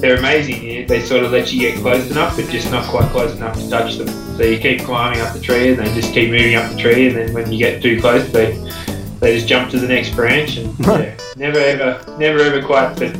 They're amazing. They sort of let you get close enough, but just not quite close enough to touch them. So you keep climbing up the tree, and they just keep moving up the tree. And then when you get too close, they they just jump to the next branch. And yeah, never ever, never ever quite. But